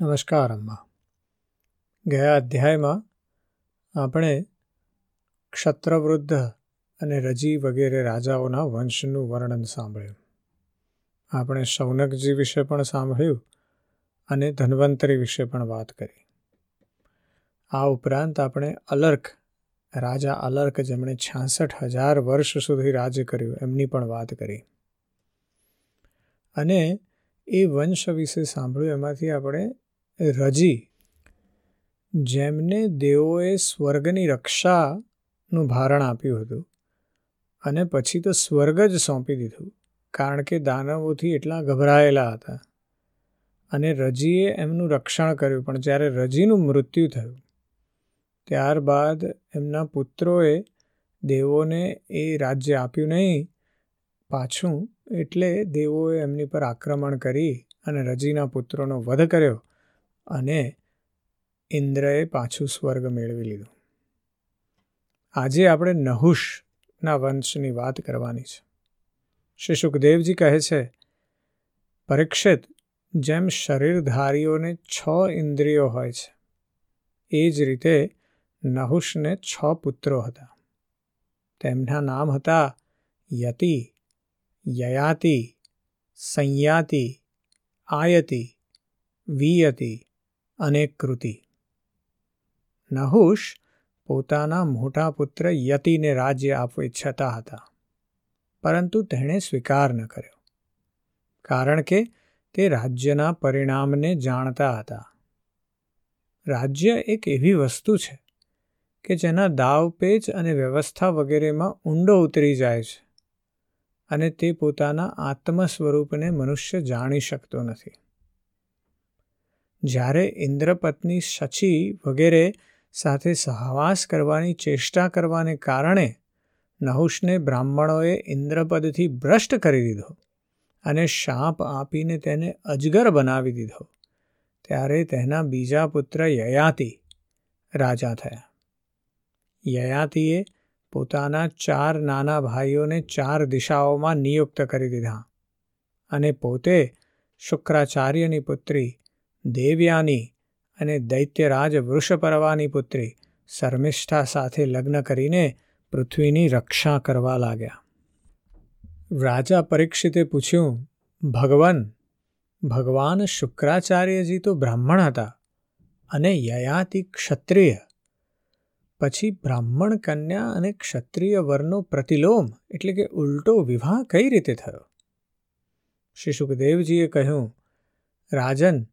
નમસ્કાર, અમ્મા. ગયા અધ્યાયમાં આપણે ક્ષત્રવૃદ્ધ અને રજી વગેરે રાજાઓના વંશનું વર્ણન સાંભળ્યું. આપણે શૌનકજી વિશે પણ સાંભળ્યું અને ધન્વંતરી વિશે પણ વાત કરી. આ ઉપરાંત આપણે અલર્ક, રાજા અલર્ક જેમણે છાસઠ હજાર વર્ષ સુધી રાજ્ય કર્યું, એમની પણ વાત કરી. અને એ વંશ વિશે સાંભળ્યું, એમાંથી આપણે રજી. જેમને દેવોએ સ્વર્ગની રક્ષાનું ભારણ આપ્યું હતું અને પછી તો સ્વર્ગ જ સોંપી દીધું, કારણ કે દાનવોથી એટલા ગભરાયેલા હતા. અને રજીએ એમનું રક્ષણ કર્યું, પણ જ્યારે રજીનું મૃત્યુ થયું, ત્યારબાદ એમના પુત્રોએ દેવોને એ રાજ્ય આપ્યું નહીં, પાછું એટલે દેવોએ એમની પર આક્રમણ કરી અને રજીના પુત્રોનો વધ કર્યો. અને ઇન્દ્રએ પાછું સ્વર્ગ મેળવી લીધું. આજે આપણે નહુષના વંશની વાત કરવાની છે. શ્રી સુખદેવજી કહે છે, પરીક્ષિત, જેમ શરીરધારીઓને છ ઇન્દ્રિયો હોય છે, એ જ રીતે નહુષને છ પુત્રો હતા. તેમના નામ હતા યતિ, યયાતિ, સંયાતિ, આયતિ, વિયતિ અને કૃતિ. નહુષ પોતાના મોટા પુત્ર યતિને રાજ્ય આપવા ઈચ્છતા હતા, પરંતુ તેણે સ્વીકાર ન કર્યો, કારણ કે તે રાજ્યના પરિણામને જાણતા હતા. રાજ્ય એક એવી વસ્તુ છે કે જેના દાવપેચ અને વ્યવસ્થા વગેરેમાં ઊંડો ઉતરી જાય છે અને તે પોતાના આત્મ સ્વરૂપને મનુષ્ય જાણી શકતો નથી. જ્યારે ઇન્દ્રપત્ની શચી વગેરે સાથે સહવાસ કરવાની ચેષ્ટા કરવાને કારણે નહુષને બ્રાહ્મણોએ ઇન્દ્રપદથી ભ્રષ્ટ કરી દીધો અને શાપ આપીને તેને અજગર બનાવી દીધો. ત્યારે તેના બીજા પુત્ર યયાતિ રાજા થયા. યયાતિએ પોતાના ચાર નાના ભાઈઓને ચાર દિશાઓમાં નિયુક્ત કરી દીધા અને પોતે શુક્રાચાર્યની પુત્રી દેવયાની અને દૈત્યરાજ વૃષપરવાની પુત્રી શર્મિષ્ઠા સાથે લગ્ન કરીને પૃથ્વીની રક્ષા કરવા લાગ્યા. રાજા પરીક્ષિતે પૂછ્યું, ભગવાન ભગવાન શુક્રાચાર્યજી તો બ્રાહ્મણ હતા અને યયાતિ ક્ષત્રિય. પછી બ્રાહ્મણ કન્યા અને ક્ષત્રિય વરનો પ્રતિલોમ એટલે કે ઉલટો વિવાહ કઈ રીતે થયો? શ્રી સુખદેવજીએ કહ્યું, રાજન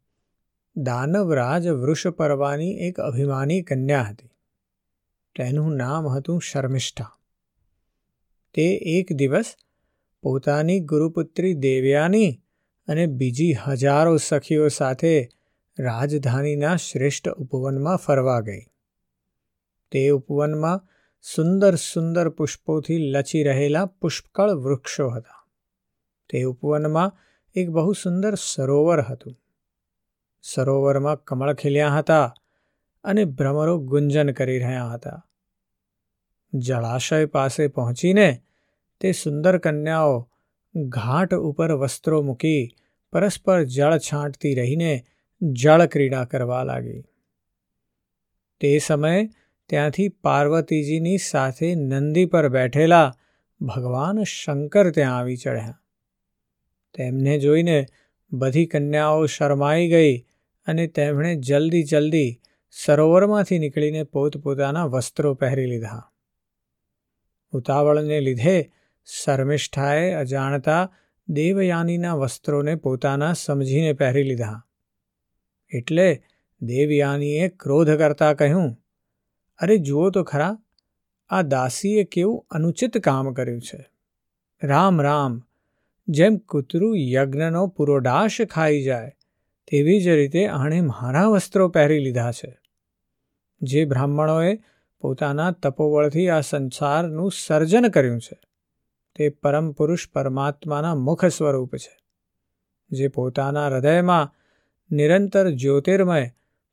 દાનવરાજ વૃષપર્વાની એક અભિમાની કન્યા હતી. તેનું નામ હતું શર્મિષ્ઠા. તે એક દિવસ પોતાની ગુરુપુત્રી દેવ્યાની અને બીજી હજારો સખીઓ સાથે રાજધાનીના શ્રેષ્ઠ ઉપવનમાં ફરવા ગઈ. તે ઉપવનમાં સુંદર સુંદર પુષ્પોથી લચી રહેલા પુષ્કળ વૃક્ષો હતા. તે ઉપવનમાં એક બહુ સુંદર સરોવર હતું. સરોવરમાં કમળ ખીલ્યા હતા અને ભ્રમરો ગુંજન કરી રહ્યા હતા. જળાશય પાસે પહોંચીને તે સુંદર કન્યાઓ ઘાટ ઉપર વસ્ત્રો મૂકી પરસ્પર જળ છાંટતી રહીને જળ ક્રીડા કરવા લાગી. તે સમયે ત્યાંથી પાર્વતીજીની સાથે નંદી પર બેઠેલા ભગવાન શંકર ત્યાં આવી ચઢ્યા તેમને જોઈને બધી કન્યાઓ શરમાઈ ગઈ અને તેમણે જલ્દી જલ્દી સરોવરમાંથી નીકળીને પોતપોતાના વસ્ત્રો પહેરી લીધા. ઉતાવળને લીધે શર્મિષ્ઠાએ અજાણતા દેવયાનીના વસ્ત્રોને પોતાના સમજીને પહેરી લીધા. એટલે દેવયાનીએ ક્રોધ કરતા કહ્યું, અરે જુઓ તો ખરા, આ દાસીએ કેવું અનુચિત કામ કર્યું છે. રામ રામ, જેમ કૂતરું યજ્ઞનો પુરોડાશ ખાઈ જાય તેવી જ રીતે આણે મારા વસ્ત્રો પહેરી લીધા છે. જે બ્રાહ્મણોએ પોતાના તપોબળથી આ સંસારનું સર્જન કર્યું છે. તે પરમ પુરુષ પરમાત્માના મુખ સ્વરૂપ છે. જે પોતાના હૃદયમાં નિરંતર જ્યોતિર્મય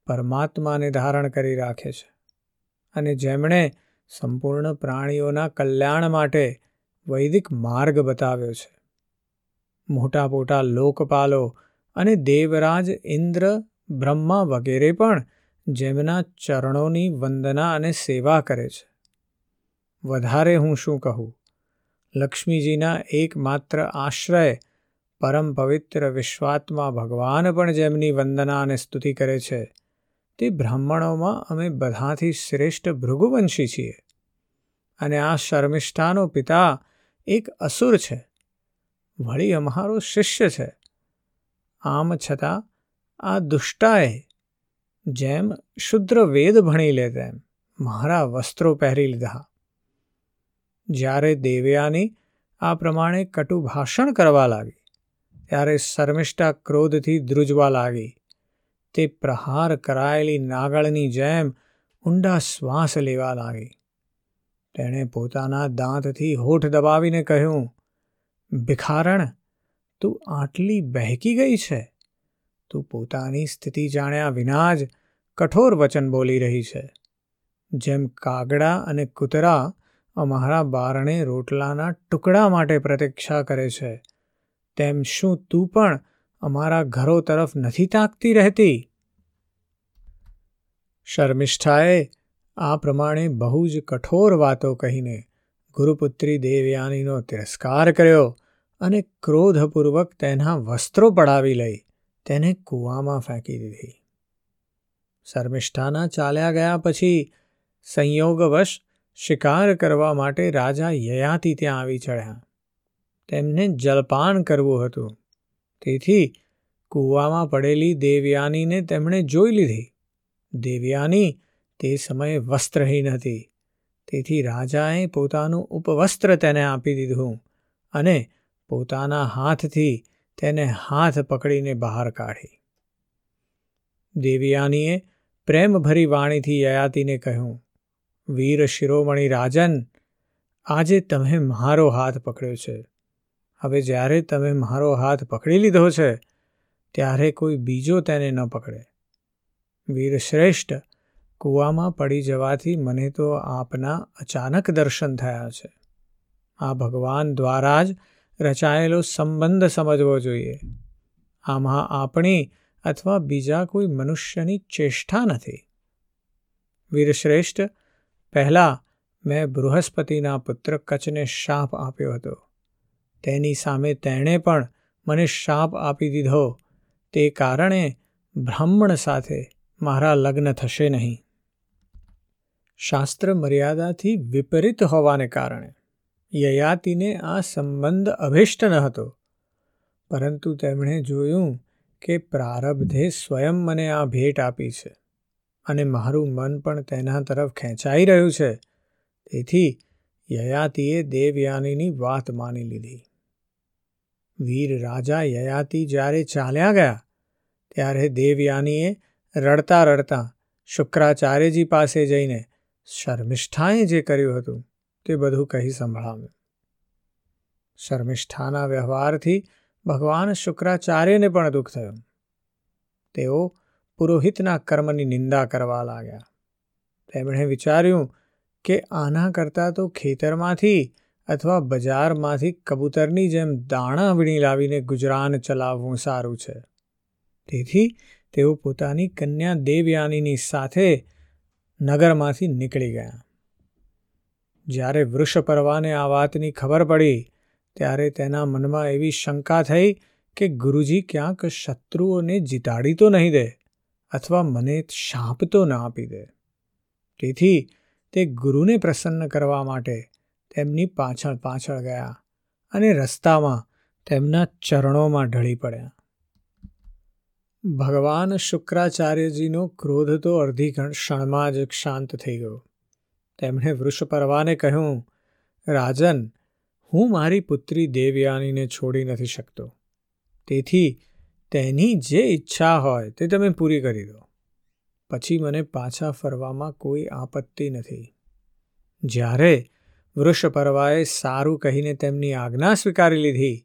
પરમાત્માને ધારણ કરી રાખે છે અને જેમણે સંપૂર્ણ પ્રાણીઓના કલ્યાણ માટે વૈદિક માર્ગ બતાવ્યો છે. મોટા મોટા લોકપાલો અને દેવરાજ ઇન્દ્ર, બ્રહ્મા વગેરે પણ જેમના ચરણોની વંદના અને સેવા કરે છે. વધારે હું શું કહું? લક્ષ્મીજીના એકમાત્ર આશ્રય પરમ પવિત્ર વિશ્વાત્મા ભગવાન પણ જેમની વંદના અને સ્તુતિ કરે છે, તે બ્રાહ્મણોમાં અમે બધાથી શ્રેષ્ઠ ભૃગુવંશી છીએ. અને આ શર્મિષ્ઠાનો પિતા એક અસુર છે. વળી અમારો શિષ્ય છે. આમ છતાં આ દુષ્ટાએ જેમ શુદ્ર વેદ ભણી લે તેમ મારા વસ્ત્રો પહેરી લીધા. જ્યારે દેવ્યાની આ પ્રમાણે કટુ ભાષણ કરવા લાગી, ત્યારે શર્મિષ્ઠા ક્રોધથી ધ્રુજવા લાગી. તે પ્રહાર કરાયેલી નાગળની જેમ ઊંડા શ્વાસ લેવા લાગી. તેણે પોતાના દાંતથી હોઠ દબાવીને કહ્યું, ભિખારણ તું આટલી બહેકી ગઈ છે? તું પોતાની સ્થિતિ જાણ્યા વિના જ કઠોર વચન બોલી રહી છે. જેમ કાગડા અને કૂતરા અમારા બારણે રોટલાના ટુકડા માટે પ્રતીક્ષા કરે છે, તેમ શું તું પણ અમારા ઘરો તરફ નથી તાકતી રહેતી? શર્મિષ્ઠાએ આ પ્રમાણે બહુ જ કઠોર વાતો કહીને ગુરુપુત્રી દેવયાનીનો તિરસ્કાર કર્યો. અને ક્રોધપૂર્વક તેના વસ્ત્રો પડાવી લઈ તેને કૂવામાં ફેંકી દીધી. શર્મિષ્ઠાના ચાલ્યા ગયા પછી સંયોગવશ શિકાર કરવા માટે રાજા યયાતિ ત્યાં આવી ચડ્યા. તેમને જલપાન કરવું હતું. તેથી કૂવામાં પડેલી દેવયાનીને તેમણે જોઈ લીધી. દેવયાની તે સમયે વસ્ત્રહીન હતી. તેથી રાજાએ પોતાનું ઉપવસ્ત્ર તેને આપી દીધું અને પોતાના હાથથી તેને હાથ પકડીને બહાર કાઢી. દેવયાનીએ પ્રેમભરી વાણીથી યયાતિને કહ્યું, વીર શિરોમણી રાજન, આજે તમે મારો હાથ પકડ્યો છે. હવે જ્યારે તમે મારો હાથ પકડી લીધો છે, ત્યારે કોઈ બીજો તેને ન પકડે. વીર શ્રેષ્ઠ, કૂવામાં પડી જવાથી મને તો આપના અચાનક દર્શન થયા છે. આ ભગવાન દ્વારા જ રચાયેલો સંબંધ સમજવો જોઈએ. આમાં આપણી અથવા બીજા કોઈ મનુષ્યની ચેષ્ટા નથી. વીરશ્રેષ્ઠ, પહેલાં મેં બૃહસ્પતિના પુત્ર કચ્છને શાપ આપ્યો હતો. તેની સામે તેણે પણ મને શાપ આપી દીધો. તે કારણે બ્રાહ્મણ સાથે મારા લગ્ન થશે નહીં. શાસ્ત્ર મર્યાદાથી વિપરીત હોવાને કારણે યયાતિને આ સંબંધ અભિષ્ટ ન હતો. પરંતુ તેમણે જોયું કે પ્રારબ્ધે સ્વયં મને આ ભેટ આપી છે અને મારું મન પણ તેના તરફ ખેંચાઈ રહ્યું છે. તેથી યયાતિએ દેવયાનીની વાત માની લીધી. વીર રાજા યયાતિ જ્યારે ચાલ્યા ગયા, ત્યારે દેવયાનીએ રડતા રડતા શુક્રાચાર્યજી પાસે જઈને શર્મિષ્ઠાએ જે કર્યું હતું તે બધું કહી સંભળાવ્યું. શર્મિષ્ઠાના વ્યવહારથી ભગવાન શુક્રાચાર્યને પણ દુઃખ થયું. તેઓ પુરોહિતના કર્મની નિંદા કરવા લાગ્યા. તેમણે વિચાર્યું કે આના કરતાં તો ખેતરમાંથી અથવા બજારમાંથી કબૂતરની જેમ દાણા વીણી લાવીને ગુજરાન ચલાવવું સારું છે. તેથી તેઓ પોતાની કન્યા દેવયાનીની સાથે નગરમાંથી નીકળી ગયા. જ્યારે વૃષપર્વાને આ વાતની ખબર પડી, ત્યારે તેના મનમાં એવી શંકા થઈ કે ગુરુજી ક્યાંક શત્રુઓને જીતાડી તો નહીં દે અથવા મને શાપ તો ન આપી દે. તેથી તે ગુરુને પ્રસન્ન કરવા માટે તેમની પાછળ પાછળ ગયા અને રસ્તામાં તેમના ચરણોમાં ઢળી પડ્યા. ભગવાન શુક્રાચાર્યજીનો ક્રોધ તો અડધી ક્ષણમાં જ શાંત થઈ ગયો. તેમણે વૃષપર્વાને કહ્યું, રાજન, હું મારી પુત્રી દેવયાનીને છોડી નથી શકતો. તેથી તેની જે ઈચ્છા હોય તે તમે પૂરી કરી દો. પછી મને પાછા ફરવામાં કોઈ આપત્તિ નથી. જ્યારે વૃષપર્વાએ સારું કહીને તેમની આજ્ઞા સ્વીકારી લીધી,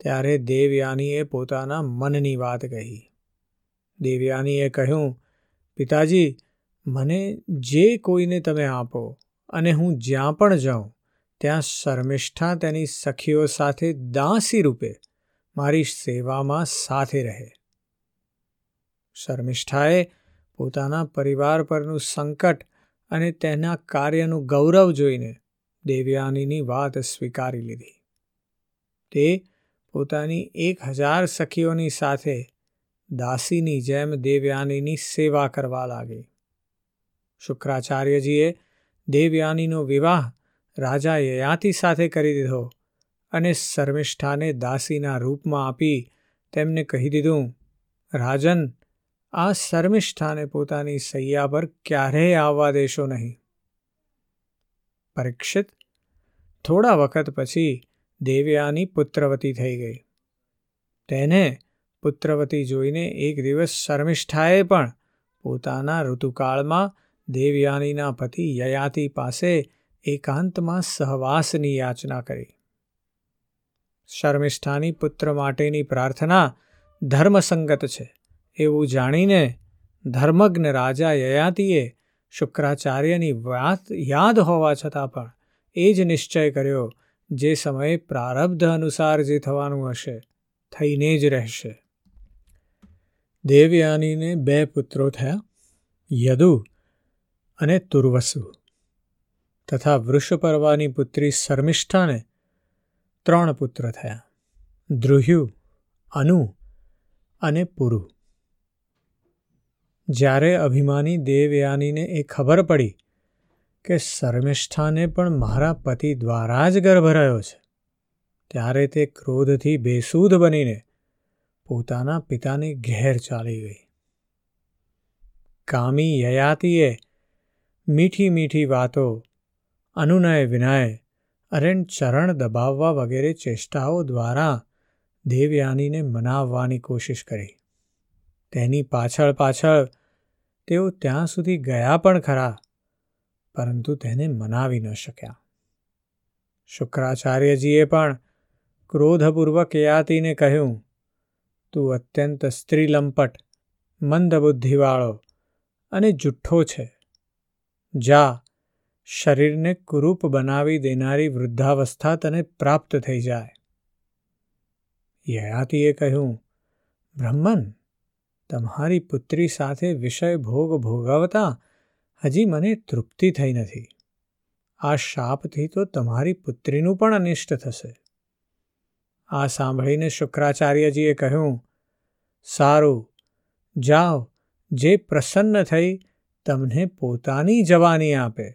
ત્યારે દેવયાનીએ પોતાના મનની વાત કહી. દેવયાનીએ કહ્યું, પિતાજી મને જે કોઈને તમે આપો અને હું જ્યાં પણ જાઉં, ત્યાં શર્મિષ્ઠા તેની સખીઓ સાથે દાસી રૂપે મારી સેવામાં સાથે રહે. શર્મિષ્ઠાએ પોતાના પરિવાર પરનું સંકટ અને તેના કાર્યનું ગૌરવ જોઈને દેવયાનીની વાત સ્વીકારી લીધી. તે પોતાની એક હજાર સખીઓની સાથે દાસીની જેમ દેવયાનીની સેવા કરવા લાગી. શુક્રાચાર્યજીએ દેવયાનીનો વિવાહ રાજા યયાતિ સાથે કરી દીધો અને શર્મિષ્ઠાને દાસીના રૂપમાં આપી તેમને કહી દીધું, રાજન, આ શર્મિષ્ઠાને પોતાની સૈયા પર ક્યારેય આવવા દેશો નહીં. પરીક્ષિત, થોડા વખત પછી દેવયાની પુત્રવતી થઈ ગઈ. તેને પુત્રવતી જોઈને એક દિવસ શર્મિષ્ઠાએ પણ પોતાના ઋતુકાળમાં દેવયાનીના પતિ યયાતિ પાસે એકાંતમાં સહવાસની યાચના કરી. શર્મિષ્ઠાની પુત્ર માટેની પ્રાર્થના ધર્મસંગત છે એવું જાણીને ધર્મજ્ઞ રાજા યયાતિએ શુક્રાચાર્યની વાત યાદ હોવા છતાં પણ એ જ નિશ્ચય કર્યો જે સમયે પ્રારબ્ધ અનુસાર જે થવાનું હશે, થઈને જ રહેશે. દેવયાનીને બે પુત્રો થયા. યદુ અને તુર્વસુ. તથા વૃષપર્વાની પુત્રી શર્મિષ્ઠાને ત્રણ પુત્ર થયા. દ્રુહ્યુ અનુ અને પુરુ. જ્યારે અભિમાની દેવયાનીને એ ખબર પડી કે શર્મિષ્ઠાને પણ મારા પતિ દ્વારા જ ગર્ભ રહ્યો છે, ત્યારે તે ક્રોધથી બેસૂદ બનીને પોતાના પિતાની ઘેર ચાલી ગઈ. કામી યયાતિએ મીઠી મીઠી વાતો, અનુનય વિનય, અરેણ ચરણ દબાવવા વગેરે ચેષ્ટાઓ દ્વારા દેવયાનીને મનાવવાની કોશિશ કરી. તેની પાછળ પાછળ તેઓ ત્યાં સુધી ગયા પણ ખરા, પરંતુ તેને મનાવી ન શક્યા. શુક્રાચાર્યજીએ પણ ક્રોધપૂર્વક યાતિને કહ્યું, તું અત્યંત સ્ત્રીલંપટ, મંદબુદ્ધિવાળો અને જુઠ્ઠો છે. જા, શરીરને કુરૂપ બનાવી દેનારી વૃદ્ધાવસ્થા તને પ્રાપ્ત થઈ જાય. યયાતિએ કહ્યું, બ્રહ્મન, તમારી પુત્રી સાથે વિષય ભોગ ભોગવતા હજી મને તૃપ્તિ થઈ નથી. આ શાપથી તો તમારી પુત્રીનું પણ અનિષ્ટ થશે. આ સાંભળીને શુક્રાચાર્યજીએ કહ્યું, સારું, જાઓ, જે પ્રસન્ન થઈ તમને પોતાની જવાની આપે.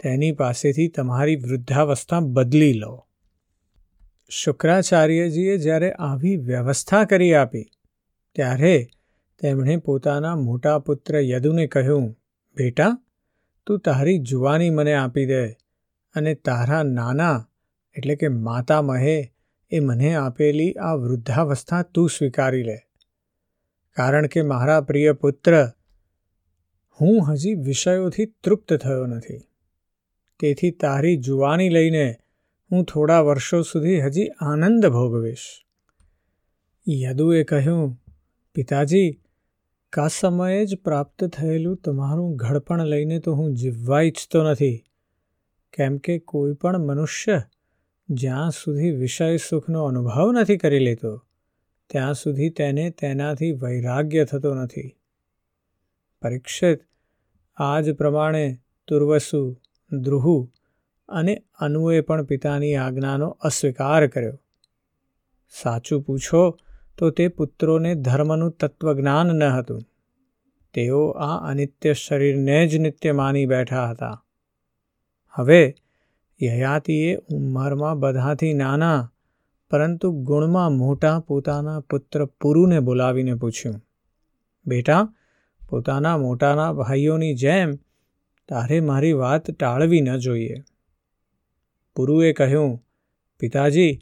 તેની પાસેથી તમારી વૃદ્ધાવસ્થા બદલી લો. શુક્રાચાર્યજીએ જ્યારે આવી વ્યવસ્થા કરી આપી, ત્યારે તેમણે પોતાના મોટા પુત્ર યદુને કહ્યું, બેટા, તું તારી જુવાની મને આપી દે અને તારા નાના, એટલે કે માતા મહે, એ મને આપેલી આ વૃદ્ધાવસ્થા તું સ્વીકારી લે. કારણ કે મારા પ્રિય પુત્ર હું હજી વિષયોથી તૃપ્ત થયો નથી. તેથી તારી જુવાની લઈને હું થોડા વર્ષો સુધી હજી આનંદ ભોગવીશ. યદુએ કહ્યું, પિતાજી કા સમયે જ પ્રાપ્ત થયેલું તમારું ઘડપણ લઈને તો હું જીવવા ઈચ્છતો નથી. કેમ કે કોઈ પણ મનુષ્ય જ્યાં સુધી વિષય સુખનો અનુભવ નથી કરી લેતો, ત્યાં સુધી તેને તેનાથી વૈરાગ્ય થતો નથી. પરીક્ષિત આ જ પ્રમાણે તુર્વસુ દ્રુહુ અને અનુએ પણ પિતાની આજ્ઞાનો અસ્વીકાર કર્યો. સાચું પૂછો તો તે પુત્રોને ધર્મનું તત્વજ્ઞાન ન હતું. તેઓ આ અનિત્ય શરીરને જ નિત્ય માની બેઠા હતા. હવે યયાતિએ ઉંમરમાં બધાથી નાના, પરંતુ ગુણમાં મોટા પોતાના પુત્ર પુરુને બોલાવીને પૂછ્યું, બેટા પોતાના મોટાના ભાઈઓની જેમ તારે મારી વાત ટાળવી ન જોઈએ. પુરુએ કહ્યું, પિતાજી,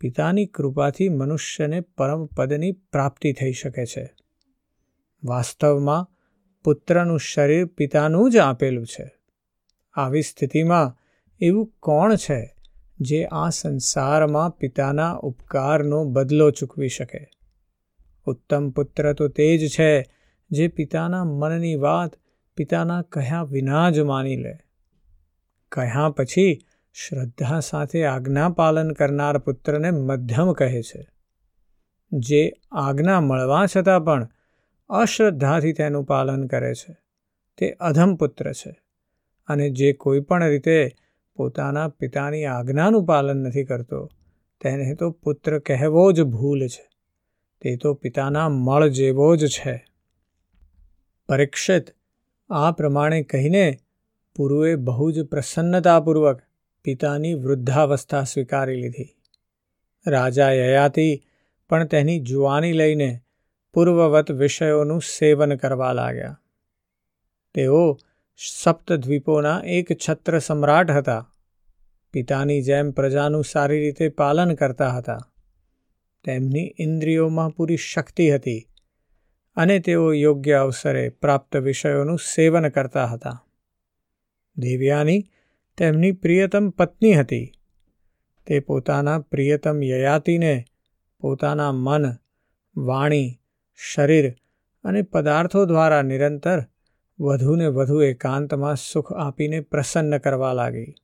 પિતાની કૃપાથી મનુષ્યને પરમપદની પ્રાપ્તિ થઈ શકે છે. વાસ્તવમાં પુત્રનું શરીર પિતાનું જ આપેલું છે. આવી સ્થિતિમાં એવું કોણ છે જે આ સંસારમાં પિતાના ઉપકારનો બદલો ચૂકવી શકે? ઉત્તમ પુત્ર તો તે જ છે જે પિતાના મનની વાત પિતાના કહ્યા વિના જ માની લે. કહ્યા પછી શ્રદ્ધા સાથે આજ્ઞા પાલન કરનાર પુત્રને મધ્યમ કહે છે. જે આજ્ઞા મળવા છતાં પણ અશ્રદ્ધાથી તેનું પાલન કરે છે. તે અધમ પુત્ર છે અને જે કોઈ પણ રીતે પોતાના પિતાની આજ્ઞાનું પાલન નથી કરતો, તેને તો પુત્ર કહેવો જ ભૂલ છે. તે તો પિતાના મળ જેવો જ છે. પરીક્ષિત. આ પ્રમાણે કહીને પુરુએ બહુ જ પ્રસન્નતાપૂર્વક પિતાની વૃદ્ધાવસ્થા સ્વીકારી લીધી. રાજા યયાતિ પણ તેની જુવાની લઈને પૂર્વવત વિષયોનું સેવન કરવા લાગ્યા. તેઓ સપ્તદ્વીપોના એક છત્ર સમ્રાટ હતા. પિતાની જેમ પ્રજાનું સારી રીતે પાલન કરતા હતા. તેમની ઇન્દ્રિયોમાં પૂરી શક્તિ હતી. અને તેઓ યોગ્ય અવસરે પ્રાપ્ત વિષયોનું સેવન કરતા હતા. દેવ્યાની તેમની પ્રિયતમ પત્ની હતી. તે પોતાના પ્રિયતમ યયાતિને પોતાના મન, વાણી, શરીર અને પદાર્થો દ્વારા નિરંતર, વધુને વધુ એકાંતમાં સુખ આપીને પ્રસન્ન કરવા લાગી.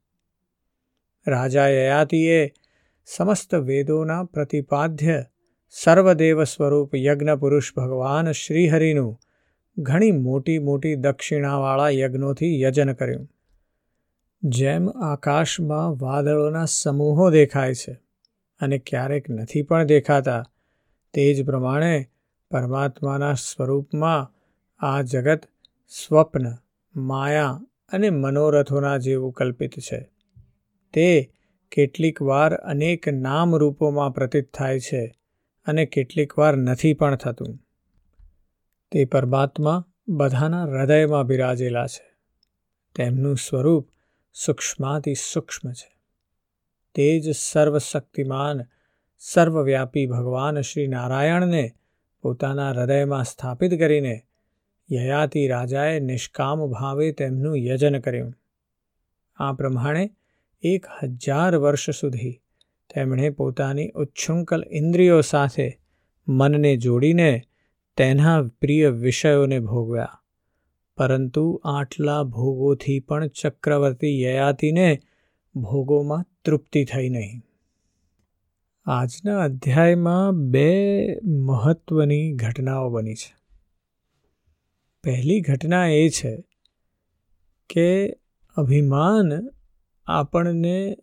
રાજા યયાતિએ સમસ્ત વેદોના પ્રતિપાદ્ય સર્વદેવ સ્વરૂપ યજ્ઞ પુરુષ ભગવાન શ્રીહરિનું ઘણી મોટી મોટી દક્ષિણાવાળા યજ્ઞોથી યજન કર્યું. જેમ આકાશમાં વાદળોના સમૂહો દેખાય છે અને ક્યારેક નથી પણ દેખાતા, તે જ પ્રમાણે પરમાત્માના સ્વરૂપમાં આ જગત સ્વપ્ન, માયા અને મનોરથોના જેવું કલ્પિત છે. તે કેટલીક વાર અનેક નામ રૂપોમાં પ્રતીત થાય છે. અને કેટલીક વાર નથી પણ થતું. તે પરમાત્મા બધાના હૃદયમાં બિરાજેલા છે. તેમનું સ્વરૂપ સૂક્ષ્માતિ સૂક્ષ્મ છે. તે જ સર્વશક્તિમાન, સર્વવ્યાપી ભગવાન શ્રી નારાયણને પોતાના હૃદયમાં સ્થાપિત કરીને યયાતિ રાજાએ નિષ્કામ ભાવે તેમનું યજન કર્યું. આ પ્રમાણે એક હજાર વર્ષ સુધી તેમણે પોતાની ઉચ્છૃંખલ ઇન્દ્રિયો સાથે મનને જોડીને તેના પ્રિય વિષયોને ભોગવ્યા. પરંતુ આટલા ભોગોથી પણ ચક્રવર્તી યયાતિને ભોગોમાં તૃપ્તિ થઈ નહીં. આજના અધ્યાયમાં બે મહત્વની ઘટનાઓ બની છે. પહેલી ઘટના એ છે કે અભિમાન આપણને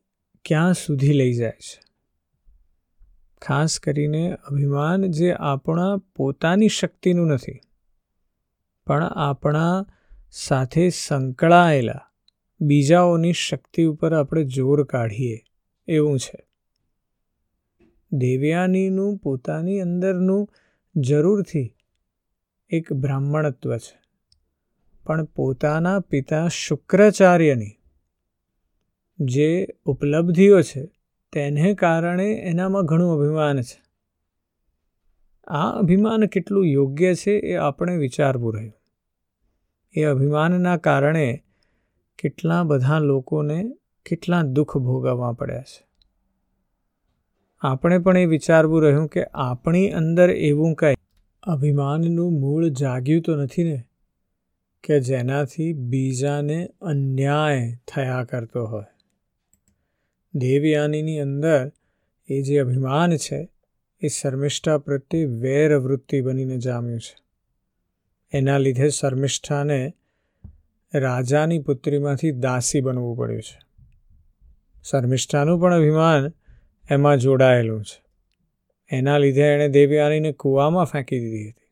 ક્યાં સુધી લઈ જાય છે? ખાસ કરીને અભિમાન જે આપણા પોતાની શક્તિનું નથી, પણ આપણા સાથે સંકળાયેલા બીજાઓની શક્તિ ઉપર આપણે જોર કાઢીએ, એવું છે. દેવ્યાનીનું પોતાની અંદરનું જરૂરથી એક બ્રાહ્મણત્વ છે, પણ પોતાના પિતા શુક્રાચાર્યની જે ઉપલબ્ધિઓ છે, તેને કારણે એનામાં ઘણું અભિમાન છે. આ અભિમાન કેટલું યોગ્ય છે એ આપણે વિચારવું રહ્યું. એ અભિમાનના કારણે કેટલા બધા લોકોને કેટલા દુઃખ ભોગવવા પડ્યા છે. આપણે પણ એ વિચારવું રહ્યું કે આપણી અંદર એવું કંઈ અભિમાનનું મૂળ જાગ્યું તો નથી ને? કે જેનાથી બીજાને અન્યાય થયા કરતો હોય. દેવયાનીની અંદર એ જે અભિમાન છે, એ શર્મિષ્ઠા પ્રત્યે વેર વૃત્તિ બનીને જામ્યું છે. એના લીધે શર્મિષ્ઠાને રાજાની પુત્રીમાંથી દાસી બનવું પડ્યું છે. શર્મિષ્ઠાનું પણ અભિમાન એમાં જોડાયેલું છે. એના લીધે એણે દેવયાનીને કૂવામાં ફેંકી દીધી હતી.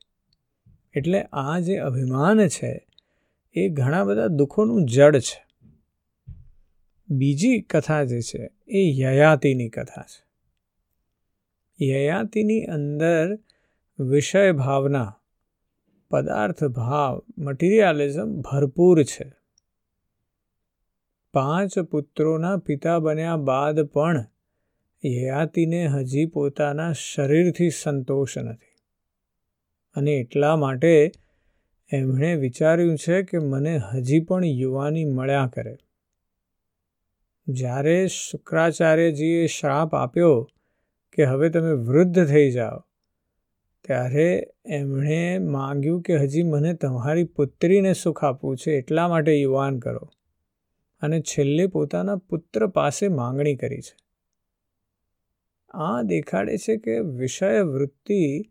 એટલે આ જે અભિમાન છે, એ ઘણા બધા દુઃખોનું જડ છે. બીજી કથા જે છે એ યયાતિની કથા છે. યયાતિની અંદર વિષય ભાવના, પદાર્થ ભાવ મટીરિયાલિઝમ ભરપૂર છે. પાંચ પુત્રોના પિતા બન્યા બાદ પણ યયાતિને હજી પોતાના શરીરથી સંતોષ નથી. અને એટલા માટે એમણે વિચાર્યું છે કે મને હજી પણ યુવાની મળ્યા કરે. જ્યારે શુક્રાચાર્યજીએ શ્રાપ આપ્યો કે હવે તમે વૃદ્ધ થઈ જાઓ, ત્યારે એમણે માંગ્યું કે હજી મને તમારી પુત્રીને સુખ આપવું છે એટલા માટે યુવાન કરો. અને છેલ્લે પોતાના પુત્ર પાસે માંગણી કરી છે. આ દેખાડે છે કે વિષય વૃત્તિ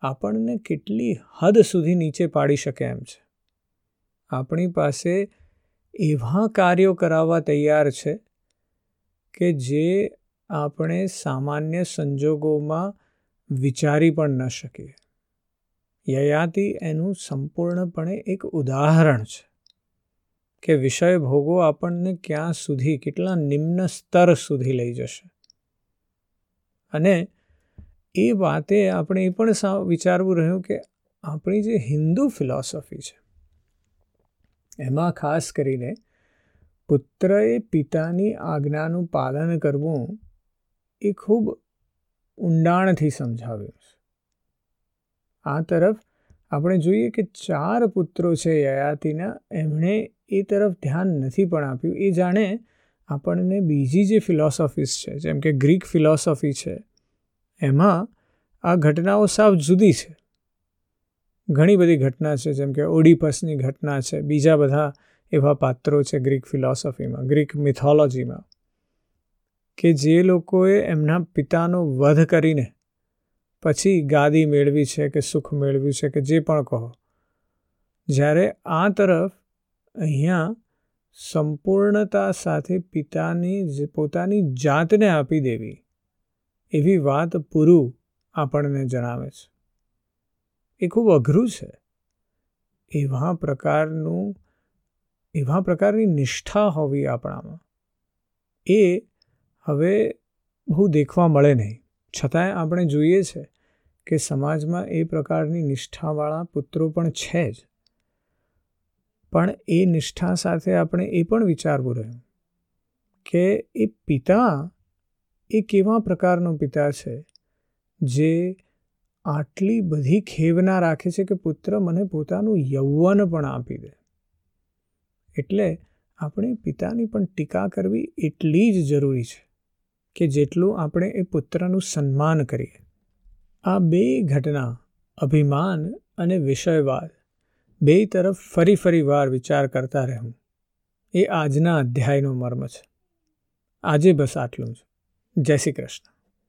આપણને કેટલી હદ સુધી નીચે પાડી શકે એમ છે. આપણી પાસે એવા કાર્યો કરાવવા તૈયાર છે કે જે આપણે સામાન્ય સંજોગોમાં વિચારી પણ ન શકીએ. યયાતિ એનું સંપૂર્ણપણે એક ઉદાહરણ છે કે વિષય ભોગો આપણને ક્યાં સુધી, કેટલા નિમ્ન સ્તર સુધી લઈ જશે. અને એ વાતે આપણે એ પણ વિચારવું રહ્યું કે આપણી જે હિન્દુ ફિલોસોફી છે, એમાં ખાસ કરીને પુત્રએ પિતાની આજ્ઞાનું પાલન કરવું એ ખૂબ ઊંડાણથી સમજાવ્યું છે. આ તરફ આપણે જોઈએ કે ચાર પુત્રો છે યયાતિના, એમણે એ તરફ ધ્યાન નથી પણ આપ્યું. એ જાણે આપણને બીજી જે ફિલોસોફીસ છે, જેમ કે ગ્રીક ફિલોસોફી છે, એમાં આ ઘટનાઓ સાવ જુદી છે. ઘણી બધી ઘટના છે, જેમ કે ઓડિપસની ઘટના છે, બીજા બધા એવા પાત્રો છે ગ્રીક ફિલોસોફીમાં, ગ્રીક મિથોલોજીમાં, કે જે લોકોએ એમના પિતાનો વધ કરીને પછી ગાદી મેળવી છે કે સુખ મેળવ્યું છે કે જે પણ કહો. જ્યારે આ તરફ અહીંયા સંપૂર્ણતા સાથે પિતાની પોતાની જાતને આપી દેવી, એવી વાત પૂરું આપણને જણાવે છે. એ ખૂબ અઘરું છે. એવા પ્રકારનું એવા પ્રકારની નિષ્ઠા હોવી આપણામાં. એ હવે બહુ દેખવા મળે નહીં. છતાંય આપણે જોઈએ છે કે સમાજમાં એ પ્રકારની નિષ્ઠાવાળા પુત્રો પણ છે જ. પણ એ નિષ્ઠા સાથે આપણે એ પણ વિચારવું રહ્યું કે એ પિતા એ કેવા પ્રકારનો પિતા છે જે આટલી બધી ખેવના રાખે છે કે પુત્ર મને પોતાનું યૌવન પણ આપી દે. એટલે આપણે પિતાની પણ ટીકા કરવી એટલી જ જરૂરી છે કે જેટલું આપણે એ પુત્રનું સન્માન કરીએ. આ બે ઘટના, અભિમાન અને વિષયવાદ, બે તરફ ફરી ફરી વાર વિચાર કરતા રહેવું. એ આજના અધ્યાયનો મર્મ છે. આજે બસ આટલું જ. જય શ્રી કૃષ્ણ.